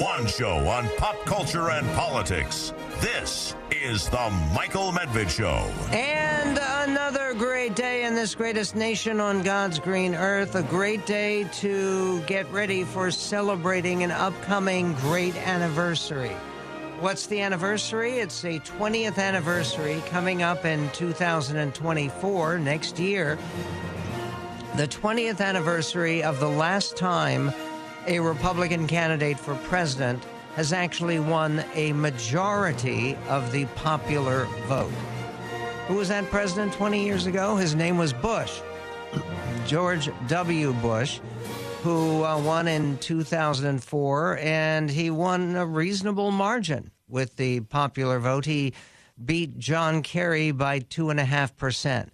one show on pop culture and politics. This is The Michael Medved Show. And another great day in this greatest nation on God's green earth. A great day to get ready for celebrating an upcoming great anniversary. What's the anniversary? It's a 20th anniversary coming up in 2024, next year. The 20th anniversary of the last time a Republican candidate for president has actually won a majority of the popular vote. Who was that president 20 years ago? His name was Bush. George W. Bush, who uh, won in 2004, and he won a reasonable margin with the popular vote. He beat John Kerry by 2.5%.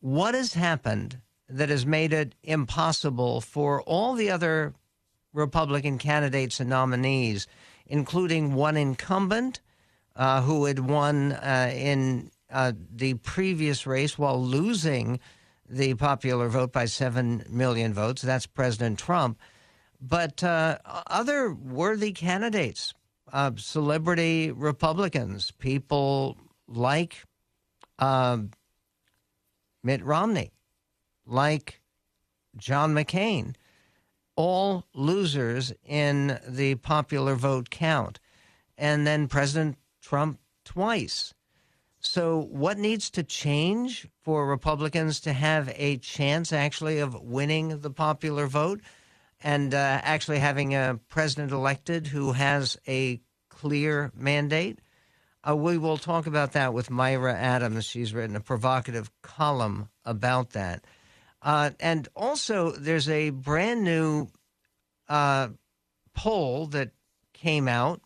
What has happened that has made it impossible for all the other Republican candidates and nominees, including one incumbent uh, who had won uh, in uh, the previous race while losing the popular vote by 7 million votes. That's President Trump. But uh, other worthy candidates, uh, celebrity Republicans, people like um, Mitt Romney, like John McCain, all losers in the popular vote count. And then President Trump twice. So, what needs to change for Republicans to have a chance actually of winning the popular vote and uh, actually having a president elected who has a clear mandate? Uh, we will talk about that with Myra Adams. She's written a provocative column about that. Uh, and also, there's a brand new uh, poll that came out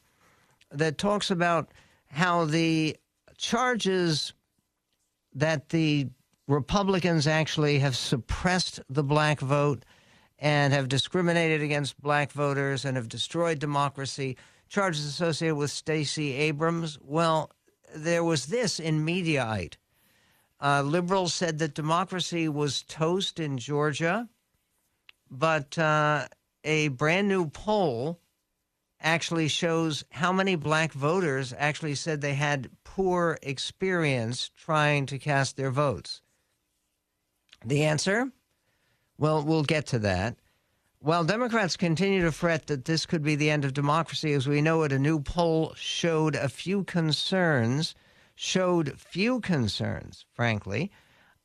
that talks about how the charges that the Republicans actually have suppressed the black vote and have discriminated against black voters and have destroyed democracy, charges associated with Stacey Abrams. Well, there was this in Mediaite. Uh, liberals said that democracy was toast in Georgia, but uh, a brand new poll actually shows how many black voters actually said they had poor experience trying to cast their votes. The answer? Well, we'll get to that. While Democrats continue to fret that this could be the end of democracy, as we know it, a new poll showed a few concerns showed few concerns, frankly,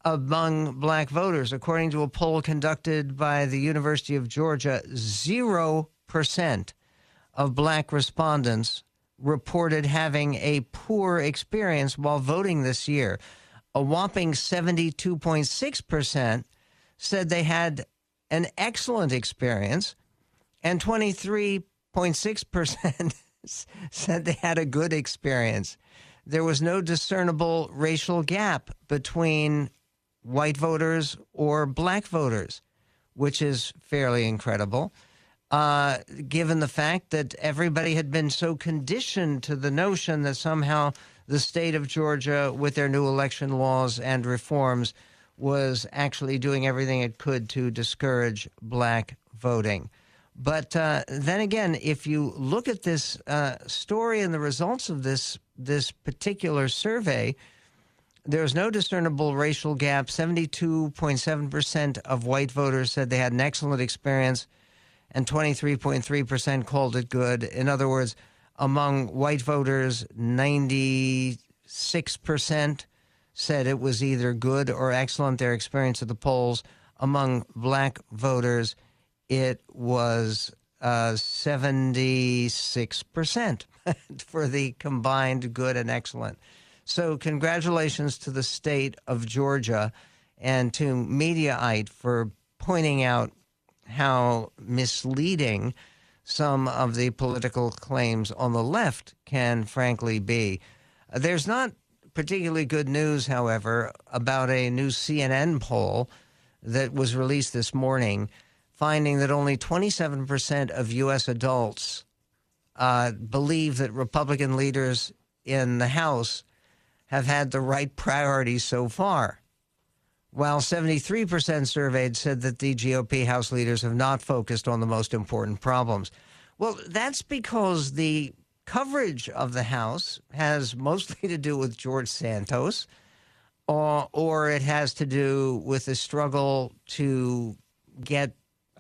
among black voters. According to a poll conducted by the University of Georgia, 0% of black respondents reported having a poor experience while voting this year. A whopping 72.6% said they had an excellent experience, and 23.6% said they had a good experience there was no discernible racial gap between white voters or black voters, which is fairly incredible. Uh, given the fact that everybody had been so conditioned to the notion that somehow the state of Georgia, with their new election laws and reforms, was actually doing everything it could to discourage black voting. But uh, then again, if you look at this uh, story and the results of this this particular survey, there's no discernible racial gap. 72.7% of white voters said they had an excellent experience, and 23.3% called it good. In other words, among white voters, 96% said it was either good or excellent, their experience at the polls. Among black voters, it was uh, 76% for the combined good and excellent. So, congratulations to the state of Georgia and to Mediaite for pointing out how misleading some of the political claims on the left can frankly be. There's not particularly good news, however, about a new CNN poll that was released this morning finding that only 27% of U.S. adults uh, believe that Republican leaders in the House have had the right priorities so far, while 73% surveyed said that the GOP House leaders have not focused on the most important problems. Well, that's because the coverage of the House has mostly to do with George Santos, or, or it has to do with the struggle to get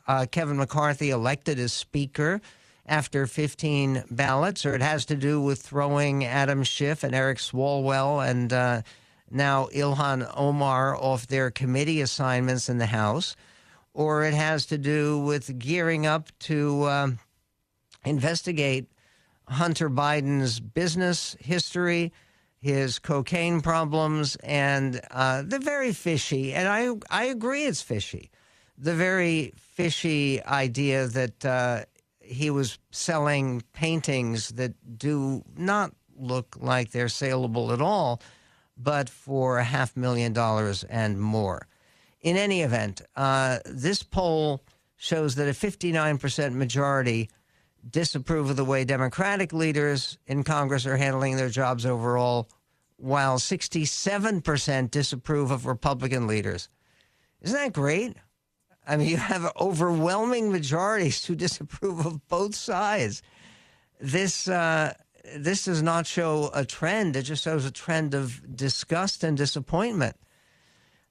uh, Kevin McCarthy elected as Speaker after 15 ballots, or it has to do with throwing Adam Schiff and Eric Swalwell and uh, now Ilhan Omar off their committee assignments in the House, or it has to do with gearing up to um, investigate Hunter Biden's business history, his cocaine problems, and uh, the very fishy, and I, I agree it's fishy, the very fishy idea that uh, he was selling paintings that do not look like they're saleable at all, but for a half million dollars and more. In any event, uh, this poll shows that a 59% majority disapprove of the way Democratic leaders in Congress are handling their jobs overall, while 67% disapprove of Republican leaders. Isn't that great? I mean, you have overwhelming majorities who disapprove of both sides. This uh, this does not show a trend; it just shows a trend of disgust and disappointment.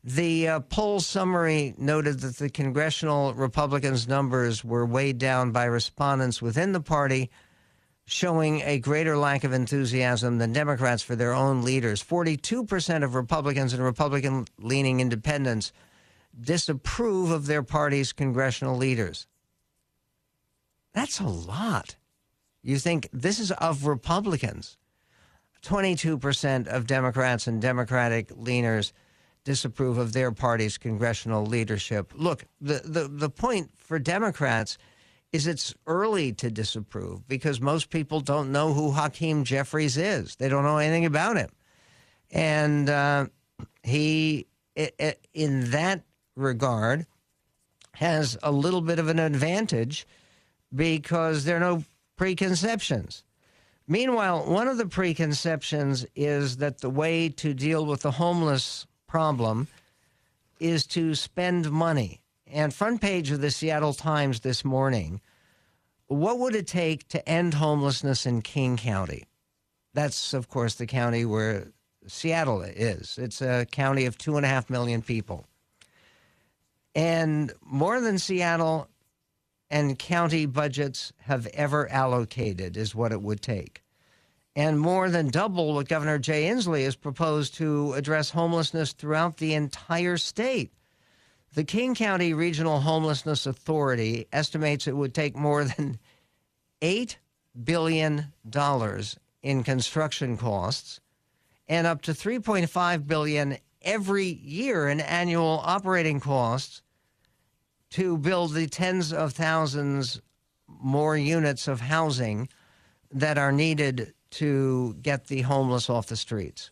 The uh, poll summary noted that the congressional Republicans' numbers were weighed down by respondents within the party, showing a greater lack of enthusiasm than Democrats for their own leaders. 42% of Republicans and Republican leaning independents disapprove of their party's congressional leaders. That's a lot. You think this is of Republicans. 22% of Democrats and Democratic leaners disapprove of their party's congressional leadership. Look, the, the, the point for Democrats is it's early to disapprove because most people don't know who Hakeem Jeffries is. They don't know anything about him. And uh, he, in that regard, has a little bit of an advantage because there are no preconceptions. Meanwhile, one of the preconceptions is that the way to deal with the homeless problem is to spend money. And front page of the Seattle Times this morning, what would it take to end homelessness in King County? That's, of course, the county where Seattle is. It's a county of two and a half million people. And more than Seattle and county budgets have ever allocated is what it would take and more than double what Governor Jay Inslee has proposed to address homelessness throughout the entire state. The King County Regional Homelessness Authority estimates it would take more than $8 billion in construction costs and up to 3.5 billion every year in annual operating costs to build the tens of thousands more units of housing that are needed to get the homeless off the streets,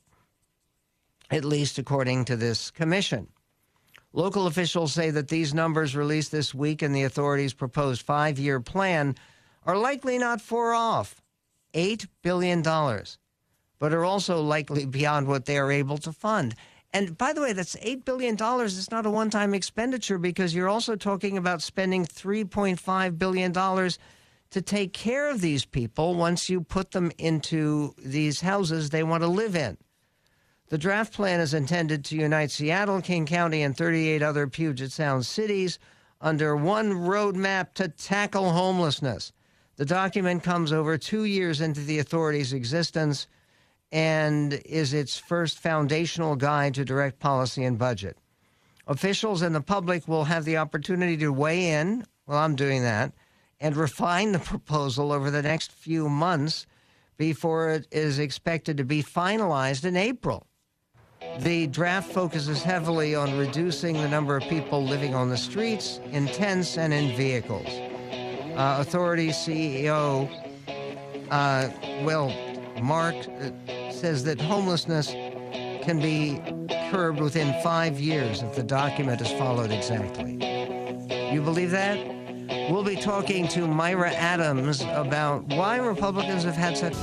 at least according to this commission. Local officials say that these numbers released this week in the authorities' proposed five year plan are likely not far off $8 billion, but are also likely beyond what they are able to fund. And by the way, that's $8 billion. It's not a one time expenditure because you're also talking about spending $3.5 billion to take care of these people once you put them into these houses they want to live in. The draft plan is intended to unite Seattle, King County, and 38 other Puget Sound cities under one roadmap to tackle homelessness. The document comes over two years into the authority's existence and is its first foundational guide to direct policy and budget. Officials and the public will have the opportunity to weigh in. Well, I'm doing that and refine the proposal over the next few months before it is expected to be finalized in April. The draft focuses heavily on reducing the number of people living on the streets, in tents, and in vehicles. Uh, Authority CEO, uh, well, Mark uh, says that homelessness can be curbed within five years if the document is followed exactly. You believe that? We'll be talking to Myra Adams about why Republicans have had such.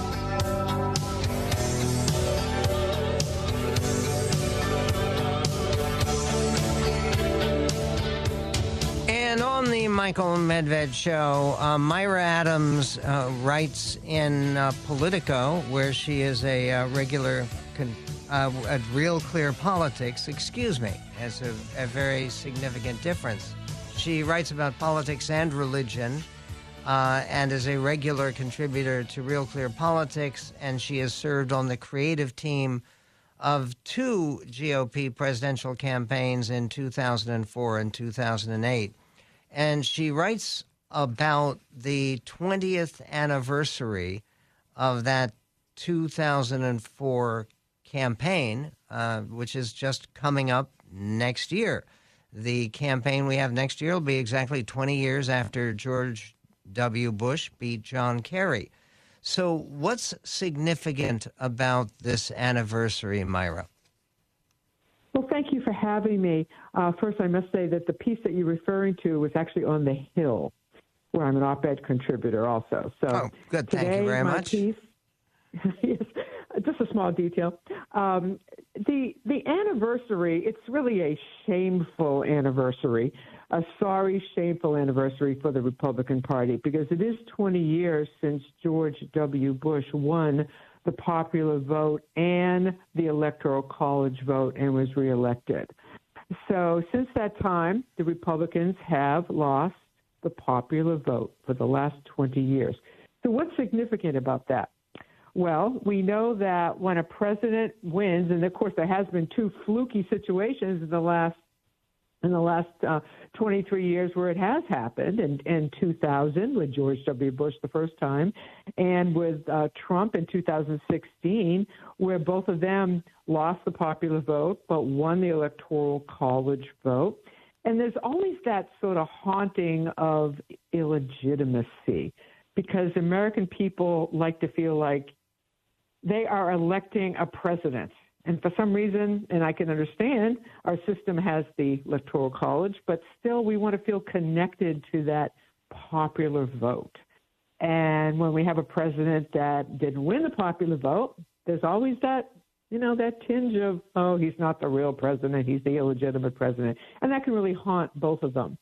On the Michael Medved show, uh, Myra Adams uh, writes in uh, Politico, where she is a uh, regular con- uh, at Real Clear Politics. Excuse me, has a, a, very significant difference. She writes about politics and religion, uh, and is a regular contributor to Real Clear Politics. And she has served on the creative team of two GOP presidential campaigns in 2004 and 2008. And she writes about the 20th anniversary of that 2004 campaign, uh, which is just coming up next year. The campaign we have next year will be exactly 20 years after George W. Bush beat John Kerry. So, what's significant about this anniversary, Myra? Thank for having me. Uh, first, I must say that the piece that you're referring to was actually on the Hill, where I'm an op-ed contributor also. So, oh, good. Thank today, you very much. Piece, yes, just a small detail. Um, the the anniversary. It's really a shameful anniversary a sorry, shameful anniversary for the Republican Party because it is 20 years since George W. Bush won the popular vote and the Electoral College vote and was reelected. So, since that time, the Republicans have lost the popular vote for the last 20 years. So, what's significant about that? Well, we know that when a president wins, and of course, there has been two fluky situations in the last in the last uh, 23 years where it has happened in, in 2000 with George W. Bush the first time and with uh, Trump in 2016 where both of them lost the popular vote but won the electoral college vote. And there's always that sort of haunting of illegitimacy because American people like to feel like they are electing a president and for some reason, and I can understand, our system has the electoral college, but still we want to feel connected to that popular vote. And when we have a president that didn't win the popular vote, there's always that, you know, that tinge of, oh, he's not the real president, he's the illegitimate president. And that can really haunt both of them.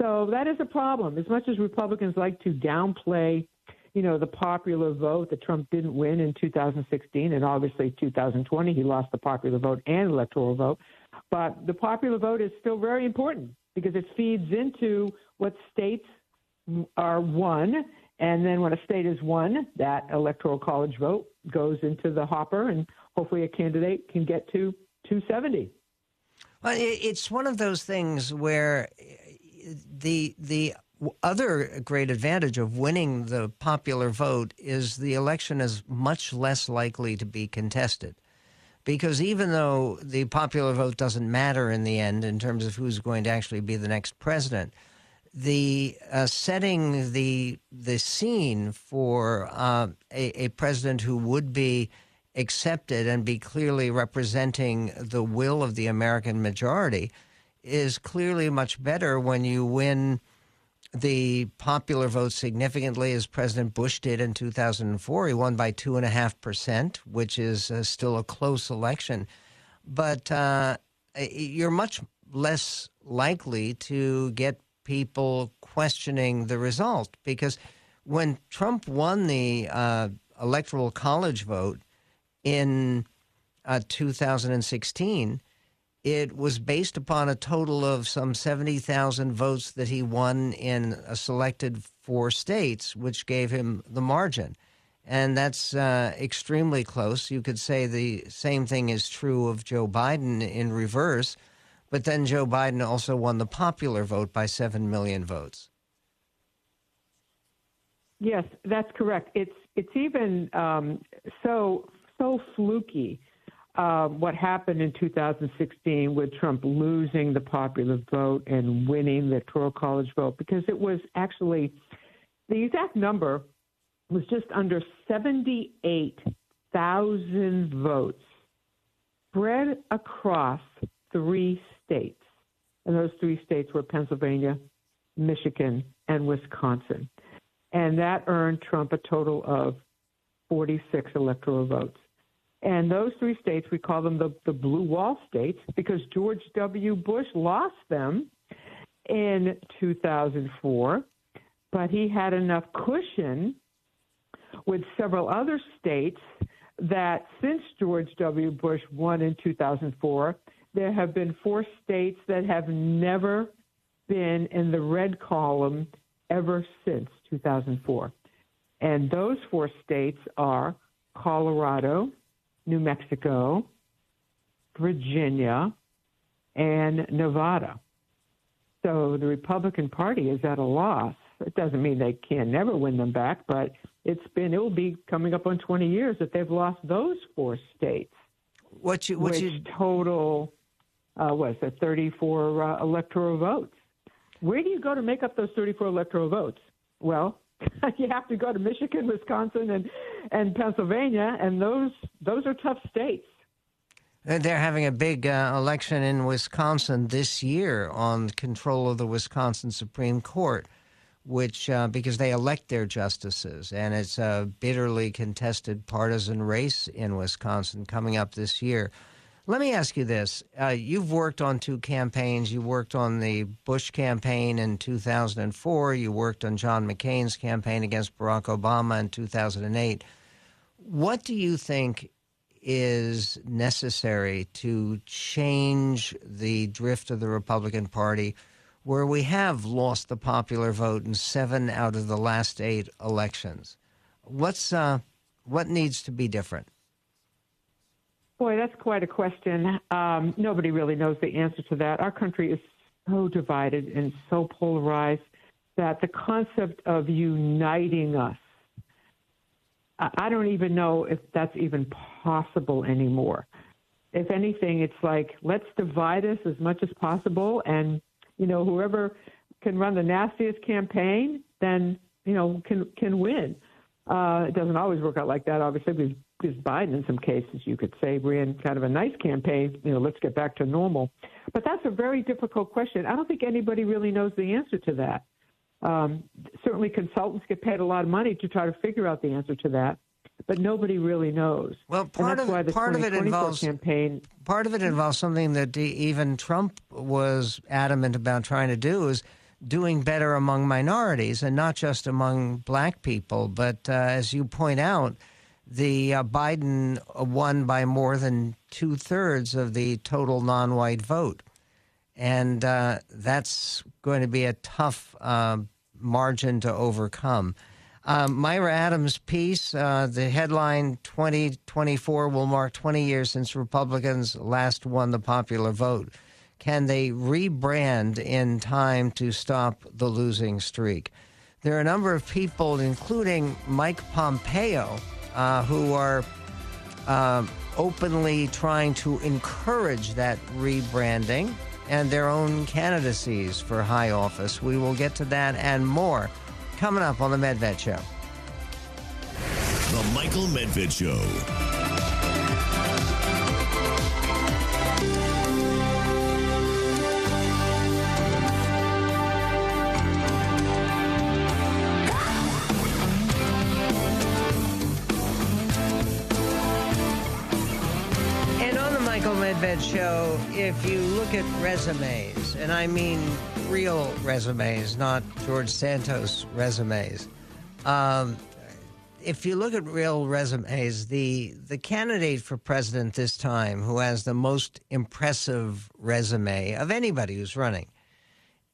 So that is a problem. As much as Republicans like to downplay you know, the popular vote that Trump didn't win in 2016, and obviously 2020 he lost the popular vote and electoral vote. But the popular vote is still very important because it feeds into what states are won. And then when a state is won, that electoral college vote goes into the hopper, and hopefully a candidate can get to 270. Well, it's one of those things where the the other great advantage of winning the popular vote is the election is much less likely to be contested. Because even though the popular vote doesn't matter in the end in terms of who's going to actually be the next president, the uh, setting the the scene for uh, a, a president who would be accepted and be clearly representing the will of the American majority is clearly much better when you win the popular vote significantly, as President Bush did in 2004. He won by 2.5%, which is uh, still a close election. But uh, you're much less likely to get people questioning the result because when Trump won the uh, Electoral College vote in uh, 2016, it was based upon a total of some 70,000 votes that he won in a selected four states, which gave him the margin. And that's uh, extremely close. You could say the same thing is true of Joe Biden in reverse, but then Joe Biden also won the popular vote by 7 million votes. Yes, that's correct. It's it's even um, so so fluky uh, what happened in 2016 with Trump losing the popular vote and winning the electoral college vote because it was actually the exact number was just under 78,000 votes spread across three states. And those three states were Pennsylvania, Michigan, and Wisconsin. And that earned Trump a total of 46 electoral votes. And those three states, we call them the, the blue wall states because George W. Bush lost them in 2004, but he had enough cushion with several other states that since George W. Bush won in 2004, there have been four states that have never been in the red column ever since 2004. And those four states are Colorado, New Mexico, Virginia, and Nevada. So the Republican Party is at a loss. It doesn't mean they can never win them back, but it's been it will be coming up on 20 years that they've lost those four states. What you what which you total uh, was it 34 uh, electoral votes. Where do you go to make up those 34 electoral votes? Well, you have to go to Michigan, Wisconsin, and and Pennsylvania, and those those are tough states. They're having a big uh, election in Wisconsin this year on control of the Wisconsin Supreme Court, which uh, because they elect their justices, and it's a bitterly contested partisan race in Wisconsin coming up this year. Let me ask you this: uh, You've worked on two campaigns. You worked on the Bush campaign in 2004. You worked on John McCain's campaign against Barack Obama in 2008. What do you think is necessary to change the drift of the Republican Party, where we have lost the popular vote in seven out of the last eight elections? What's uh, what needs to be different? Boy, that's quite a question. Um, nobody really knows the answer to that. Our country is so divided and so polarized that the concept of uniting us, I don't even know if that's even possible anymore. If anything, it's like, let's divide us as much as possible. And, you know, whoever can run the nastiest campaign, then, you know, can, can win. Uh, it doesn't always work out like that, obviously, because because Biden, in some cases, you could say, ran kind of a nice campaign. You know, let's get back to normal. But that's a very difficult question. I don't think anybody really knows the answer to that. Um, certainly, consultants get paid a lot of money to try to figure out the answer to that, but nobody really knows. Well, part of part of it involves campaign. Part of it involves something that even Trump was adamant about trying to do is doing better among minorities and not just among black people. But uh, as you point out the uh, Biden won by more than two thirds of the total non white vote. And uh, that's going to be a tough uh, margin to overcome. Um, Myra Adams' piece, uh, the headline 2024 will mark 20 years since Republicans last won the popular vote. Can they rebrand in time to stop the losing streak? There are a number of people, including Mike Pompeo, uh, who are uh, openly trying to encourage that rebranding and their own candidacies for high office. We will get to that and more coming up on The Medved Show. The Michael Medved Show. Show, if you look at resumes, and I mean real resumes, not George Santos resumes, um, if you look at real resumes, the the candidate for president this time, who has the most impressive resume of anybody who's running,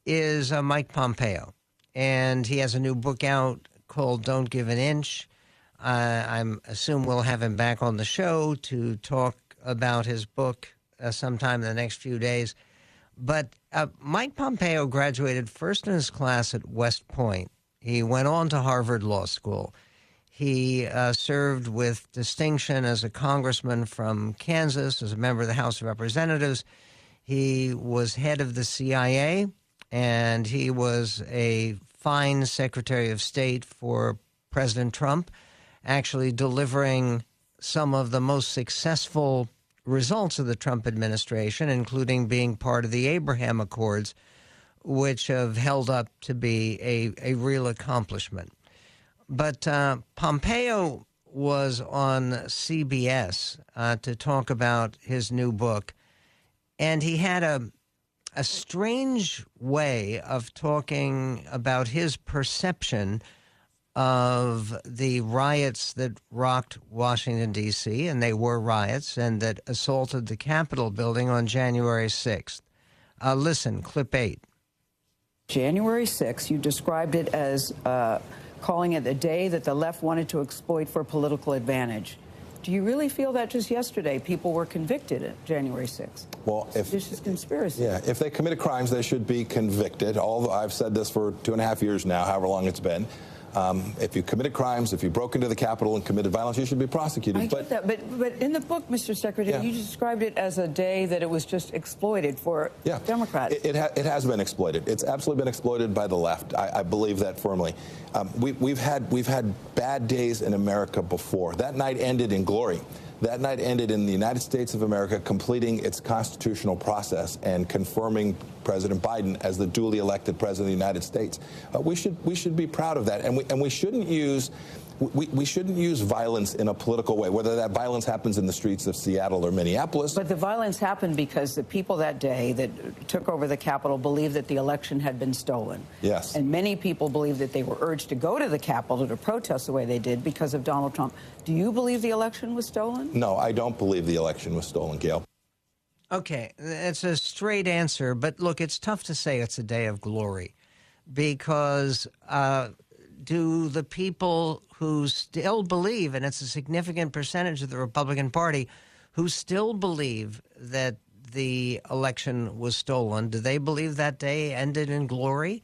is uh, Mike Pompeo, and he has a new book out called "Don't Give an Inch." Uh, I'm assume we'll have him back on the show to talk about his book uh, sometime in the next few days. But uh, Mike Pompeo graduated first in his class at West Point. He went on to Harvard Law School. He uh, served with distinction as a congressman from Kansas, as a member of the House of Representatives. He was head of the CIA, and he was a fine Secretary of State for President Trump, actually delivering some of the most successful results of the Trump administration, including being part of the Abraham Accords, which have held up to be a, a real accomplishment. But uh, Pompeo was on CBS uh, to talk about his new book, and he had a a strange way of talking about his perception of the riots that rocked Washington, D.C., and they were riots, and that assaulted the Capitol building on January 6th. Uh, listen, clip eight. January 6th, you described it as uh, calling it a day that the left wanted to exploit for political advantage. Do you really feel that just yesterday people were convicted at January 6th? Well, if this is conspiracy. Yeah, if they committed crimes, they should be convicted. All I've said this for two and a half years now, however long it's been. Um, if you committed crimes, if you broke into the Capitol and committed violence, you should be prosecuted. I but, get that, but but in the book, Mr. Secretary, yeah. you described it as a day that it was just exploited for yeah. Democrats. It, it, ha it, has been exploited. It's absolutely been exploited by the left. I, I believe that firmly. Um, we, we've had we've had bad days in America before. That night ended in glory. That night ended in the United States of America completing its constitutional process and confirming President Biden as the duly elected president of the United States. Uh, we should we should be proud of that, and we and we shouldn't use we, we shouldn't use violence in a political way, whether that violence happens in the streets of Seattle or Minneapolis. But the violence happened because the people that day that took over the Capitol believed that the election had been stolen. Yes. And many people believe that they were urged to go to the Capitol to protest the way they did because of Donald Trump. Do you believe the election was stolen? No, I don't believe the election was stolen, Gayle. Okay, it's a straight answer, but look, it's tough to say it's a day of glory because uh, do the people who still believe, and it's a significant percentage of the Republican Party, who still believe that the election was stolen, do they believe that day ended in glory?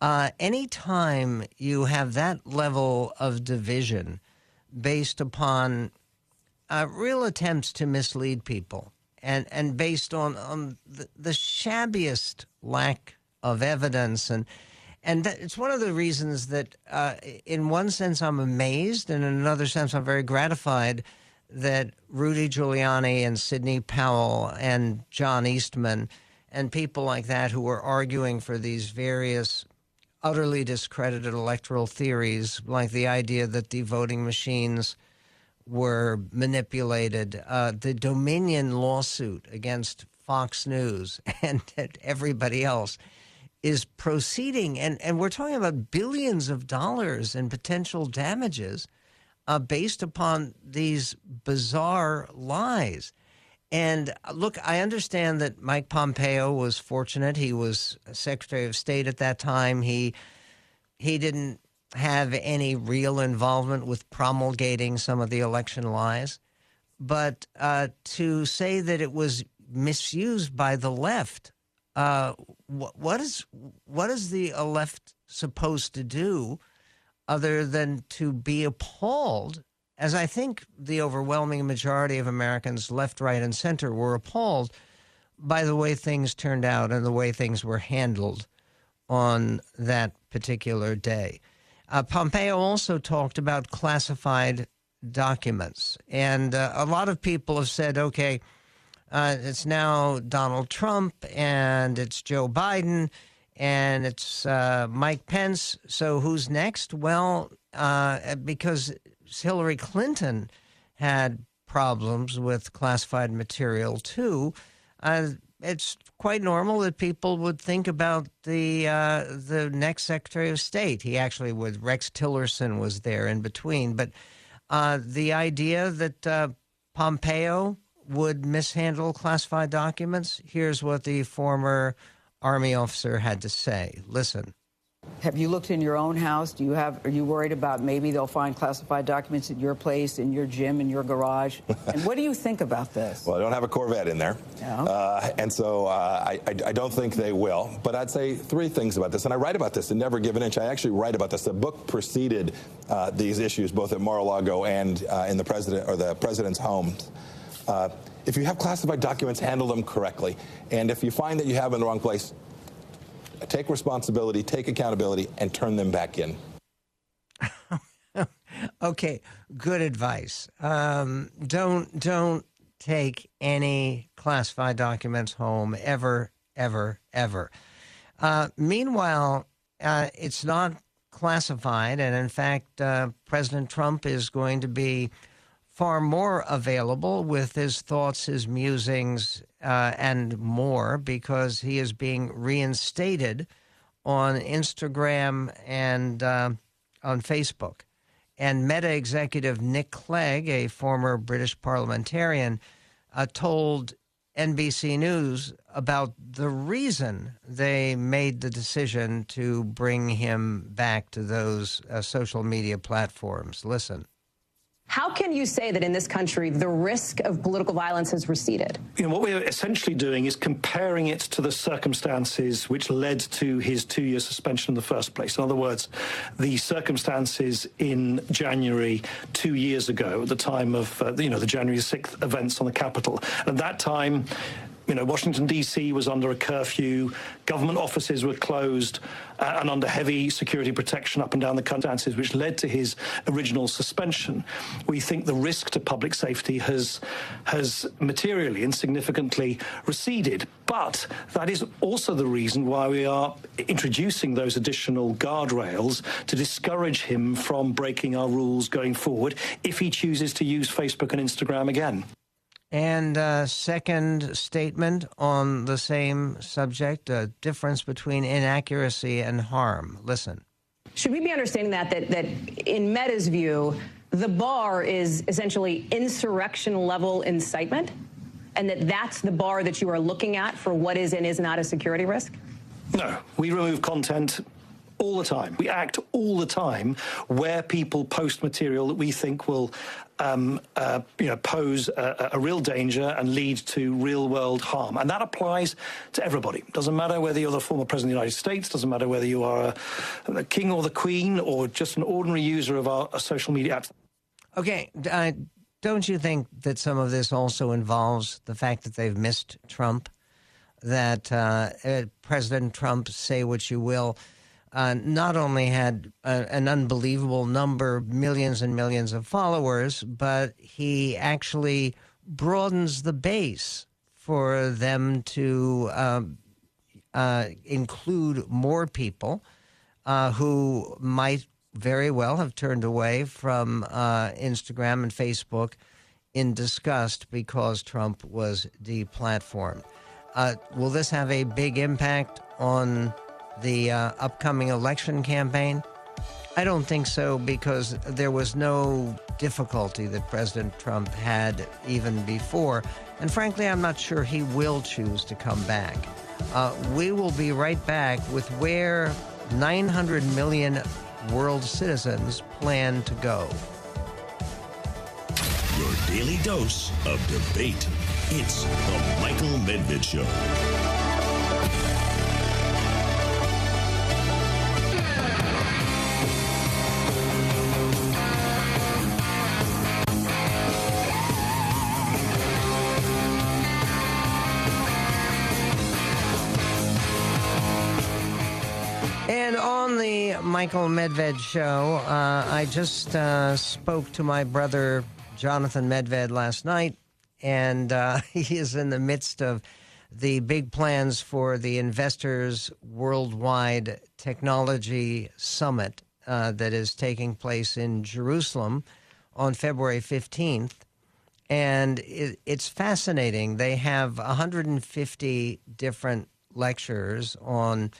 Uh, anytime you have that level of division based upon uh, real attempts to mislead people and, and based on, on the, the shabbiest lack of evidence and and that, it's one of the reasons that, uh, in one sense, I'm amazed, and in another sense, I'm very gratified that Rudy Giuliani and Sidney Powell and John Eastman and people like that who were arguing for these various utterly discredited electoral theories, like the idea that the voting machines were manipulated, uh, the Dominion lawsuit against Fox News and everybody else is proceeding, and, and we're talking about billions of dollars in potential damages uh, based upon these bizarre lies. And uh, look, I understand that Mike Pompeo was fortunate. He was Secretary of State at that time. He he didn't have any real involvement with promulgating some of the election lies. But uh, to say that it was misused by the left uh, what, what is what is the left supposed to do other than to be appalled? As I think the overwhelming majority of Americans, left, right, and center, were appalled by the way things turned out and the way things were handled on that particular day. Uh, Pompeo also talked about classified documents, and uh, a lot of people have said, okay uh, it's now Donald Trump and it's Joe Biden and it's uh, Mike Pence. So who's next? Well, uh, because Hillary Clinton had problems with classified material too. Uh, it's quite normal that people would think about the uh, the next Secretary of State. He actually was Rex Tillerson was there in between, but uh, the idea that Pompeo would mishandle classified documents. Here's what the former Army officer had to say. Listen. Have you looked in your own house? Do you have? Are you worried about maybe they'll find classified documents at your place, in your gym, in your garage? and what do you think about this? Well, I don't have a Corvette in there, no. uh, and so uh, I, I, I, don't think they will. But I'd say three things about this, and I write about this in Never Give an Inch. I actually write about this. The book preceded uh, these issues, both at Mar-a-Lago and uh, in the president or the president's home. Uh, if you have classified documents, handle them correctly. And if you find that you have in the wrong place, take responsibility, take accountability, and turn them back in. okay, good advice. Um, don't don't take any classified documents home ever, ever, ever. Uh, meanwhile, uh, it's not classified, and in fact, uh, President Trump is going to be far more available with his thoughts, his musings, uh, and more because he is being reinstated on Instagram and uh, on Facebook. And Meta executive Nick Clegg, a former British parliamentarian, uh, told NBC News about the reason they made the decision to bring him back to those uh, social media platforms. Listen. How can you say that in this country the risk of political violence has receded? You know, what we're essentially doing is comparing it to the circumstances which led to his two year suspension in the first place. In other words, the circumstances in January two years ago, at the time of, uh, you know, the January 6th events on the Capitol. At that time, you know, Washington, D.C. was under a curfew, government offices were closed, uh, and under heavy security protection up and down the country, which led to his original suspension. We think the risk to public safety has, has materially and significantly receded. But that is also the reason why we are introducing those additional guardrails to discourage him from breaking our rules going forward if he chooses to use Facebook and Instagram again. And uh, second statement on the same subject: a difference between inaccuracy and harm. Listen. Should we be understanding that that that in Meta's view, the bar is essentially insurrection level incitement, and that that's the bar that you are looking at for what is and is not a security risk? No, we remove content all the time. We act all the time where people post material that we think will, um, uh, you know, pose a, a, real danger and lead to real world harm. And that applies to everybody. Doesn't matter whether you're the former president of the United States. Doesn't matter whether you are a, a king or the queen or just an ordinary user of our social media apps. Okay. Uh, don't you think that some of this also involves the fact that they've missed Trump? That uh, uh President Trump, say what you will, uh, not only had a, an unbelievable number, millions and millions of followers, but he actually broadens the base for them to um, uh, include more people uh, who might very well have turned away from uh, Instagram and Facebook in disgust because Trump was deplatformed. Uh, will this have a big impact on the uh, upcoming election campaign? I don't think so because there was no difficulty that President Trump had even before. And frankly, I'm not sure he will choose to come back. Uh, we will be right back with where 900 million world citizens plan to go. Your daily dose of debate. It's The Michael Medved Show. Michael Medved show. Uh, I just uh, spoke to my brother Jonathan Medved last night, and uh, he is in the midst of the big plans for the Investors Worldwide Technology Summit uh, that is taking place in Jerusalem on February 15th. And it, it's fascinating. They have 150 different lectures on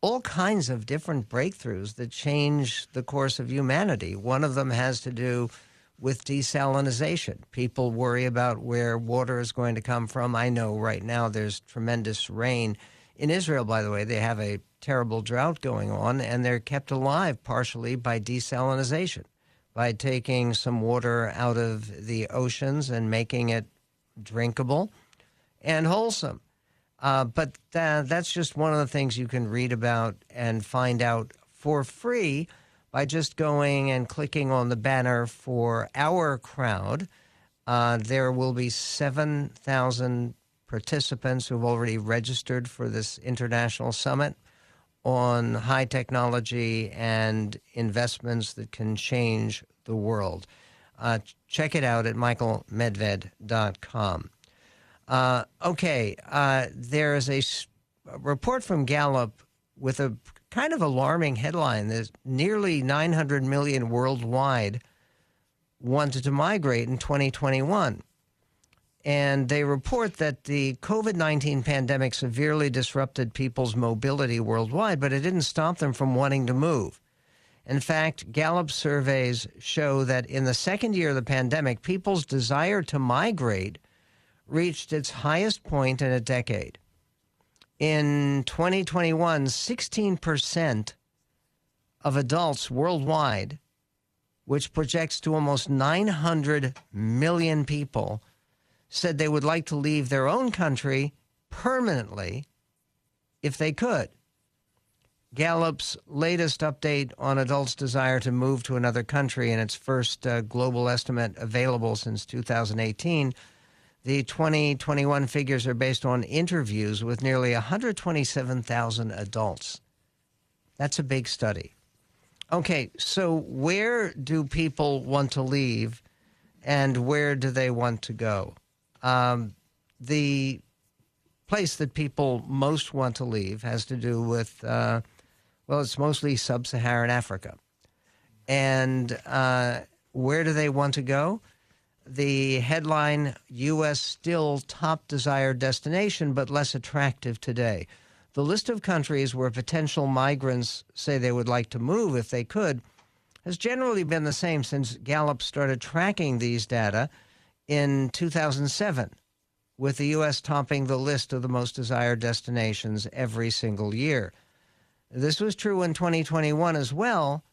all kinds of different breakthroughs that change the course of humanity. One of them has to do with desalination. People worry about where water is going to come from. I know right now there's tremendous rain. In Israel, by the way, they have a terrible drought going on, and they're kept alive partially by desalination, by taking some water out of the oceans and making it drinkable and wholesome. Uh, but uh, that's just one of the things you can read about and find out for free by just going and clicking on the banner for OurCrowd. Uh, there will be 7,000 participants who've already registered for this international summit on high technology and investments that can change the world. Uh, check it out at michaelmedved.com. Uh, okay, uh, there is a, a report from Gallup with a kind of alarming headline that nearly 900 million worldwide wanted to migrate in 2021. And they report that the COVID 19 pandemic severely disrupted people's mobility worldwide, but it didn't stop them from wanting to move. In fact, Gallup surveys show that in the second year of the pandemic, people's desire to migrate reached its highest point in a decade. In 2021, 16% of adults worldwide, which projects to almost 900 million people, said they would like to leave their own country permanently if they could. Gallup's latest update on adults' desire to move to another country in its first uh, global estimate available since 2018. The 2021 figures are based on interviews with nearly 127,000 adults. That's a big study. Okay, so where do people want to leave and where do they want to go? Um, the place that people most want to leave has to do with. Uh, well, it's mostly sub Saharan Africa. And uh, where do they want to go? The headline U.S. still top desired destination, but less attractive today. The list of countries where potential migrants say they would like to move if they could has generally been the same since Gallup started tracking these data in 2007, with the U.S. topping the list of the most desired destinations every single year. This was true in 2021 as well.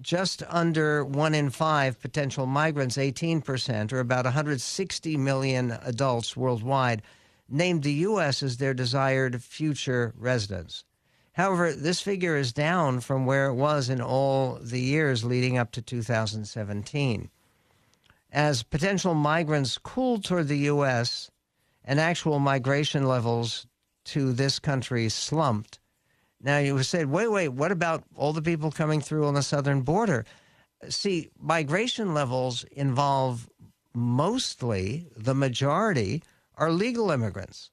Just under one in five potential migrants, 18%, or about 160 million adults worldwide, named the U.S. as their desired future residence. However, this figure is down from where it was in all the years leading up to 2017. As potential migrants cooled toward the U.S. and actual migration levels to this country slumped, now you said, wait, wait, what about all the people coming through on the southern border? See, migration levels involve mostly, the majority, are legal immigrants.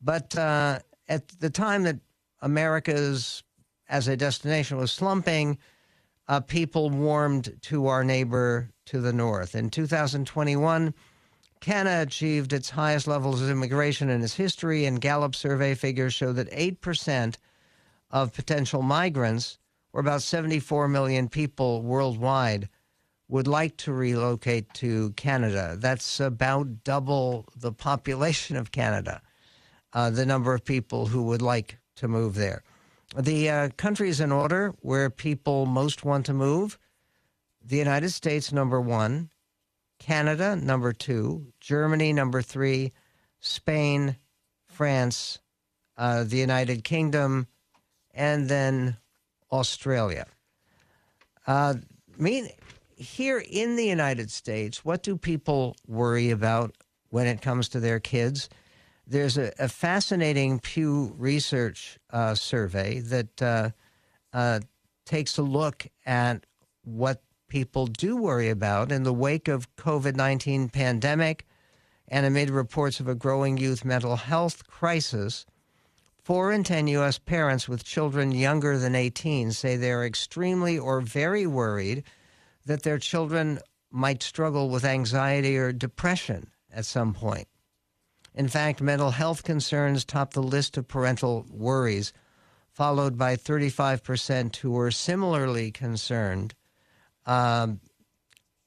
But uh, at the time that America's as a destination was slumping, uh, people warmed to our neighbor to the north. In 2021, Canada achieved its highest levels of immigration in its history, and Gallup survey figures show that 8% of potential migrants, or about 74 million people worldwide, would like to relocate to Canada. That's about double the population of Canada, uh, the number of people who would like to move there. The uh, countries in order where people most want to move the United States, number one, Canada, number two, Germany, number three, Spain, France, uh, the United Kingdom, and then Australia. Uh, mean, here in the United States, what do people worry about when it comes to their kids? There's a, a fascinating Pew Research uh, survey that uh, uh, takes a look at what people do worry about in the wake of COVID-19 pandemic and amid reports of a growing youth mental health crisis. Four in 10 U.S. parents with children younger than 18 say they're extremely or very worried that their children might struggle with anxiety or depression at some point. In fact, mental health concerns top the list of parental worries, followed by 35% who are similarly concerned, um,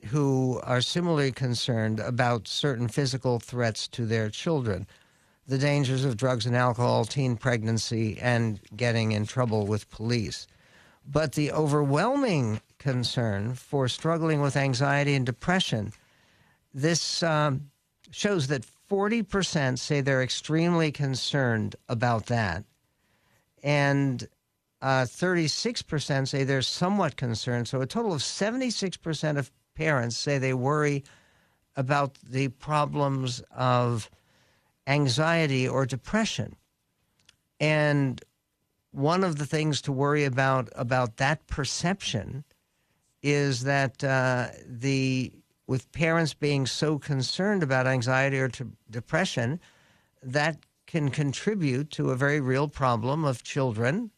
who are similarly concerned about certain physical threats to their children the dangers of drugs and alcohol, teen pregnancy, and getting in trouble with police. But the overwhelming concern for struggling with anxiety and depression, this um, shows that 40% say they're extremely concerned about that. And uh, 36% say they're somewhat concerned. So a total of 76% of parents say they worry about the problems of anxiety or depression. And one of the things to worry about about that perception is that uh, the with parents being so concerned about anxiety or depression, that can contribute to a very real problem of children.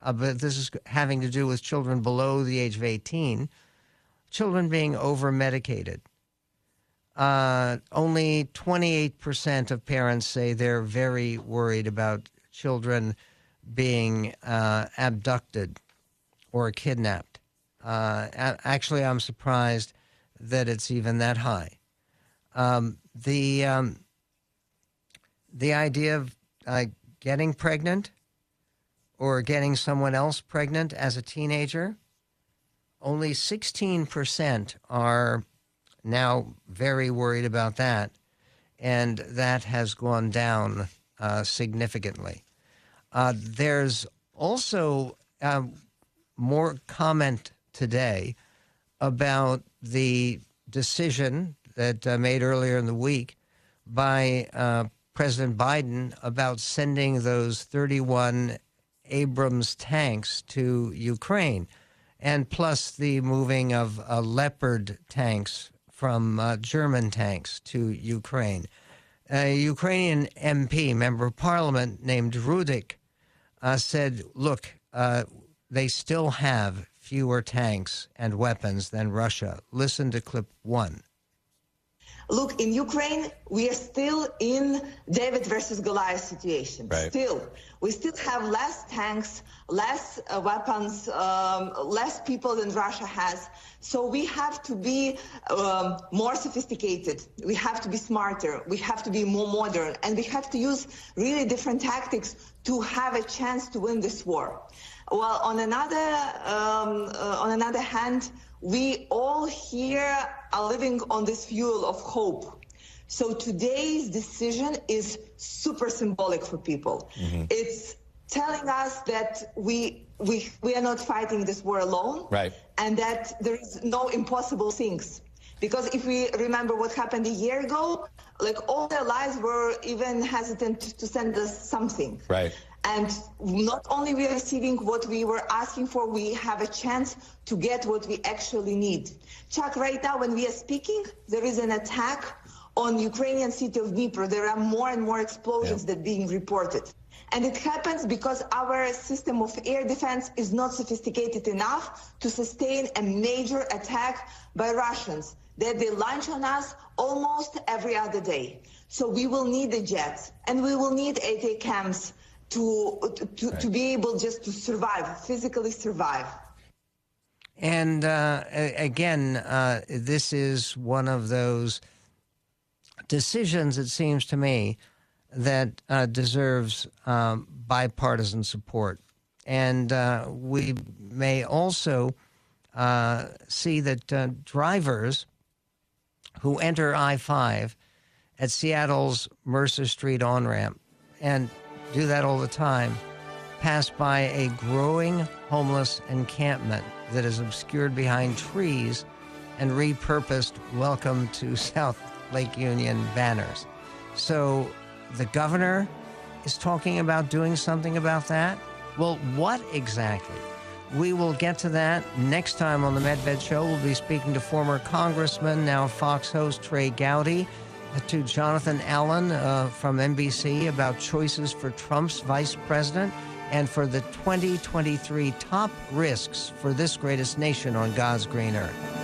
Uh, but this is having to do with children below the age of 18, children being over medicated uh, only 28% of parents say they're very worried about children being uh, abducted or kidnapped. Uh, actually, I'm surprised that it's even that high. Um, the um, the idea of getting pregnant or getting someone else pregnant as a teenager, only 16% are now very worried about that, and that has gone down uh, significantly. Uh, there's also um, more comment today about the decision that uh, made earlier in the week by uh, President Biden about sending those 31 Abrams tanks to Ukraine, and plus the moving of uh, Leopard tanks from uh, German tanks to Ukraine. A Ukrainian MP, member of parliament named Rudik, uh, said, look, uh, they still have fewer tanks and weapons than Russia. Listen to clip one. Look, in Ukraine, we are still in David versus Goliath situation. Right. Still, we still have less tanks, less uh, weapons, um, less people than Russia has. So we have to be um, more sophisticated. We have to be smarter. We have to be more modern, and we have to use really different tactics to have a chance to win this war. Well, on another um, uh, on another hand, we all here are living on this fuel of hope. So today's decision is super symbolic for people. Mm-hmm. It's telling us that we we we are not fighting this war alone, right? And that there is no impossible things. Because if we remember what happened a year ago, like all their lives were even hesitant to send us something. Right. And not only we are receiving what we were asking for, we have a chance to get what we actually need. Chuck, right now when we are speaking, there is an attack on Ukrainian city of Dnipro. There are more and more explosions yeah. that being reported. And it happens because our system of air defense is not sophisticated enough to sustain a major attack by Russians that they launch on us almost every other day. So we will need the jets and we will need ATACMS to to, right. to be able just to survive, physically survive. And uh, again, uh, this is one of those decisions, it seems to me, that uh, deserves um, bipartisan support. And uh, we may also uh, see that uh, drivers who enter I 5 at Seattle's Mercer Street on ramp and do that all the time, pass by a growing homeless encampment that is obscured behind trees and repurposed welcome to South Lake Union banners. So the governor is talking about doing something about that. Well, what exactly? We will get to that next time on the Medved Show. We'll be speaking to former Congressman, now Fox host Trey Gowdy to Jonathan Allen uh, from NBC about choices for Trump's vice president and for the 2023 top risks for this greatest nation on God's green earth.